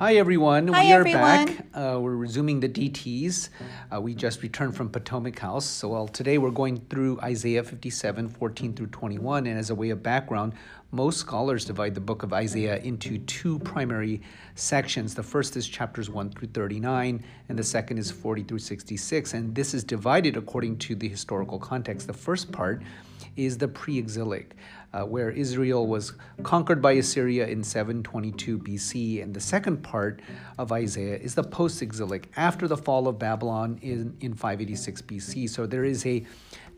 Hi, everyone. Hi, we are everyone. back. Uh, we're resuming the DTs. Uh, we just returned from Potomac House. So, well, today we're going through Isaiah 57, 14 through 21. And as a way of background, most scholars divide the book of Isaiah into two primary sections. The first is chapters 1 through 39, and the second is 40 through 66. And this is divided according to the historical context. The first part is the pre exilic, uh, where Israel was conquered by Assyria in 722 BC. And the second part of Isaiah is the post exilic, after the fall of Babylon in, in 586 BC. So there is a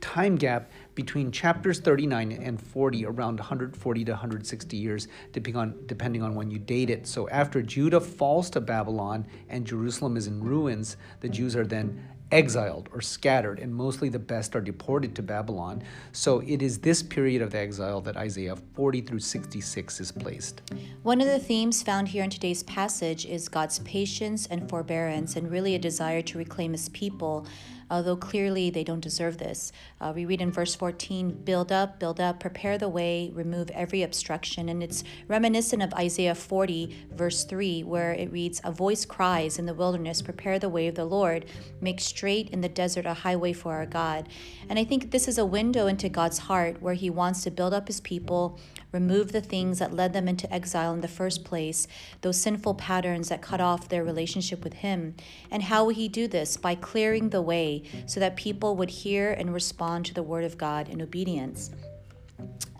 time gap between chapters 39 and 40 around 140 to 160 years depending on depending on when you date it so after judah falls to babylon and jerusalem is in ruins the jews are then exiled or scattered, and mostly the best are deported to Babylon. So it is this period of the exile that Isaiah 40 through 66 is placed. One of the themes found here in today's passage is God's patience and forbearance, and really a desire to reclaim his people although clearly they don't deserve this. Uh, we read in verse 14 build up, build up, prepare the way, remove every obstruction. And it's reminiscent of Isaiah 40, verse 3, where it reads, A voice cries in the wilderness, prepare the way of the Lord, make straight in the desert a highway for our God. And I think this is a window into God's heart where he wants to build up his people, remove the things that led them into exile in the first place, those sinful patterns that cut off their relationship with him. And how will he do this? By clearing the way so that people would hear and respond to the word of God in obedience.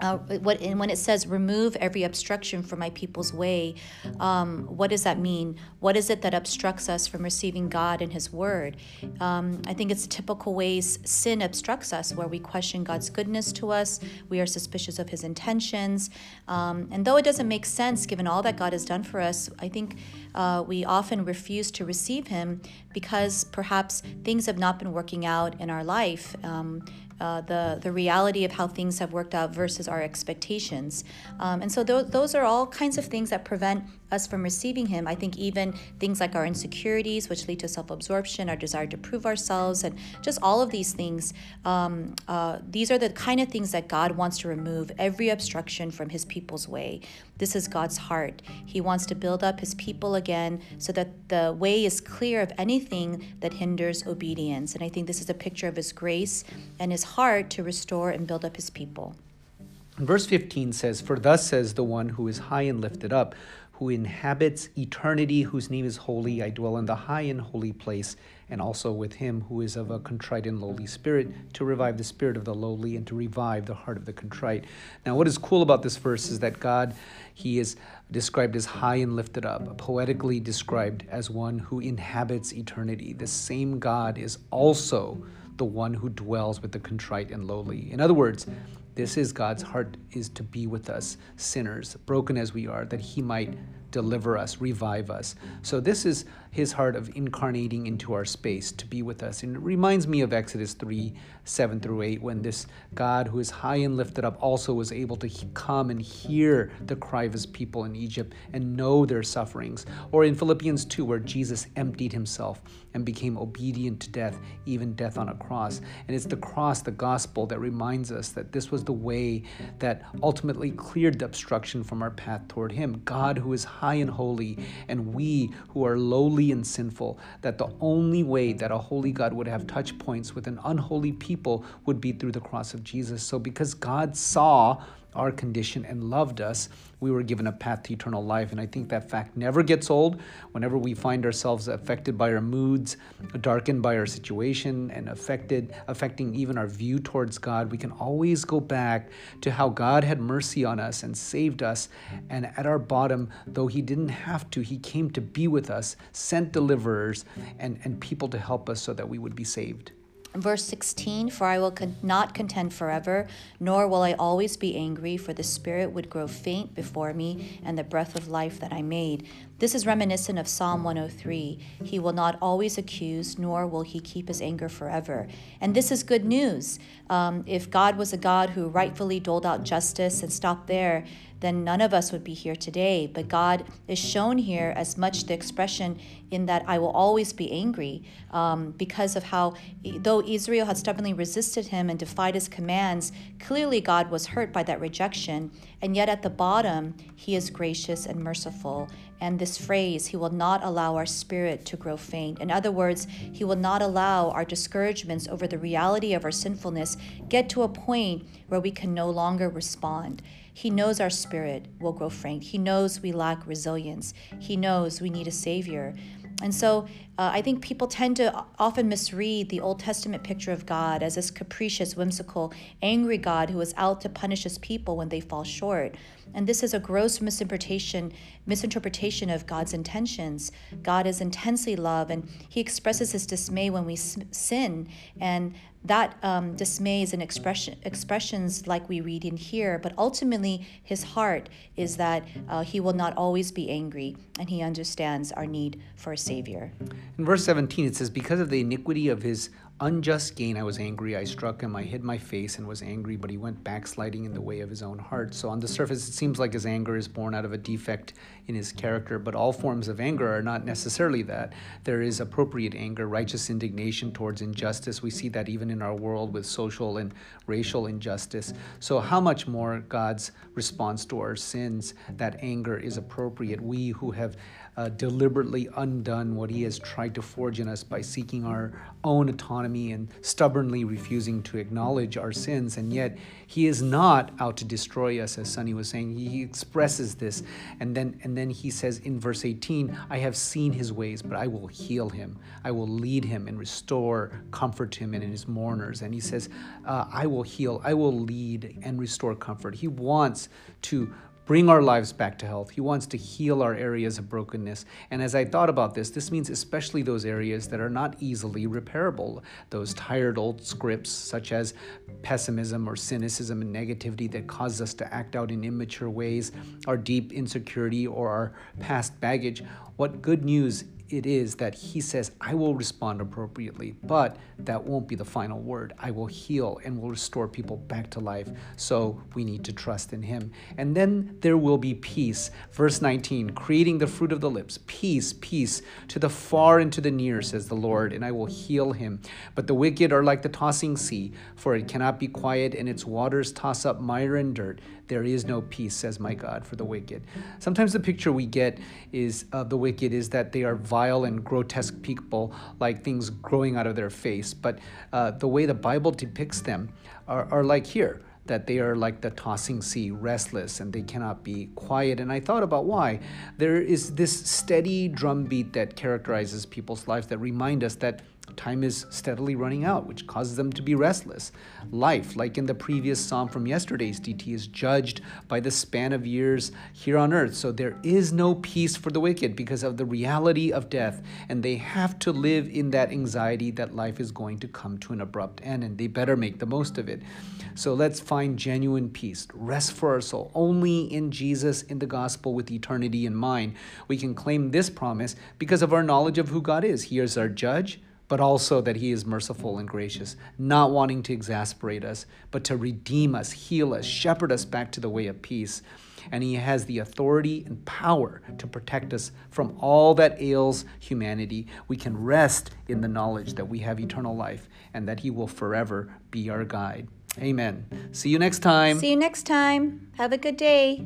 Uh, what and when it says remove every obstruction from my people's way, um, what does that mean? What is it that obstructs us from receiving God and His Word? Um, I think it's typical ways sin obstructs us, where we question God's goodness to us, we are suspicious of His intentions, um, and though it doesn't make sense given all that God has done for us, I think uh, we often refuse to receive Him because perhaps things have not been working out in our life. Um, uh, the the reality of how things have worked out versus our expectations. Um, and so th- those are all kinds of things that prevent us from receiving Him. I think even things like our insecurities, which lead to self absorption, our desire to prove ourselves, and just all of these things, um, uh, these are the kind of things that God wants to remove every obstruction from His people's way. This is God's heart. He wants to build up His people again so that the way is clear of anything that hinders obedience. And I think this is a picture of His grace and His heart to restore and build up His people. Verse 15 says, For thus says the one who is high and lifted up who inhabits eternity, whose name is holy. I dwell in the high and holy place, and also with him who is of a contrite and lowly spirit, to revive the spirit of the lowly and to revive the heart of the contrite. Now, what is cool about this verse is that God, he is described as high and lifted up, poetically described as one who inhabits eternity. The same God is also the one who dwells with the contrite and lowly. In other words, this is God's heart is to be with us sinners, broken as we are, that he might deliver us, revive us. So this is his heart of incarnating into our space to be with us. And it reminds me of Exodus 3 7 through 8, when this God who is high and lifted up also was able to come and hear the cry of his people in Egypt and know their sufferings. Or in Philippians 2, where Jesus emptied himself and became obedient to death, even death on a cross. And it's the cross, the gospel, that reminds us that this was the way that ultimately cleared the obstruction from our path toward him. God who is high and holy, and we who are lowly and sinful, that the only way that a holy God would have touch points with an unholy people would be through the cross of Jesus. So, because God saw our condition and loved us, we were given a path to eternal life. And I think that fact never gets old. Whenever we find ourselves affected by our moods, darkened by our situation, and affected, affecting even our view towards God, we can always go back to how God had mercy on us and saved us. And at our bottom, though He didn't have to, He came to be with us, sent deliverers and, and people to help us so that we would be saved. Verse 16 For I will con- not contend forever, nor will I always be angry, for the spirit would grow faint before me, and the breath of life that I made. This is reminiscent of Psalm 103. He will not always accuse, nor will he keep his anger forever. And this is good news. Um, if God was a God who rightfully doled out justice and stopped there, then none of us would be here today. But God is shown here as much the expression in that I will always be angry um, because of how, though Israel had stubbornly resisted him and defied his commands, clearly God was hurt by that rejection. And yet at the bottom, he is gracious and merciful and this phrase, He will not allow our spirit to grow faint. In other words, He will not allow our discouragements over the reality of our sinfulness get to a point where we can no longer respond. He knows our spirit will grow faint. He knows we lack resilience. He knows we need a Savior. And so uh, I think people tend to often misread the Old Testament picture of God as this capricious, whimsical, angry God who is out to punish his people when they fall short. And this is a gross misinterpretation, misinterpretation of God's intentions. God is intensely love, and He expresses His dismay when we sin, and that um, dismay is in expression expressions like we read in here. But ultimately, His heart is that uh, He will not always be angry, and He understands our need for a Savior. In verse 17, it says, Because of the iniquity of his unjust gain, I was angry. I struck him. I hid my face and was angry, but he went backsliding in the way of his own heart. So, on the surface, it seems like his anger is born out of a defect in his character, but all forms of anger are not necessarily that. There is appropriate anger, righteous indignation towards injustice. We see that even in our world with social and racial injustice. So, how much more God's response to our sins, that anger is appropriate? We who have uh, deliberately undone what he has tried to forge in us by seeking our own autonomy and stubbornly refusing to acknowledge our sins. And yet, he is not out to destroy us, as Sonny was saying. He expresses this, and then and then he says in verse 18, "I have seen his ways, but I will heal him. I will lead him and restore, comfort him and in his mourners." And he says, uh, "I will heal. I will lead and restore comfort." He wants to bring our lives back to health. He wants to heal our areas of brokenness. And as I thought about this, this means especially those areas that are not easily repairable, those tired old scripts such as pessimism or cynicism and negativity that cause us to act out in immature ways, our deep insecurity or our past baggage. What good news it is that he says, I will respond appropriately, but that won't be the final word. I will heal and will restore people back to life. So we need to trust in him. And then there will be peace. Verse 19, creating the fruit of the lips. Peace, peace to the far and to the near, says the Lord, and I will heal him. But the wicked are like the tossing sea, for it cannot be quiet, and its waters toss up mire and dirt. There is no peace, says my God, for the wicked. Sometimes the picture we get is of the wicked is that they are vile and grotesque people, like things growing out of their face. But uh, the way the Bible depicts them are, are like here that they are like the tossing sea, restless, and they cannot be quiet. And I thought about why. There is this steady drumbeat that characterizes people's lives that remind us that Time is steadily running out, which causes them to be restless. Life, like in the previous psalm from yesterday's DT, is judged by the span of years here on earth. So there is no peace for the wicked because of the reality of death, and they have to live in that anxiety that life is going to come to an abrupt end, and they better make the most of it. So let's find genuine peace, rest for our soul. Only in Jesus, in the gospel, with eternity in mind, we can claim this promise because of our knowledge of who God is. He is our judge but also that He is merciful and gracious, not wanting to exasperate us, but to redeem us, heal us, shepherd us back to the way of peace. And He has the authority and power to protect us from all that ails humanity. We can rest in the knowledge that we have eternal life and that He will forever be our guide. Amen. See you next time. See you next time. Have a good day.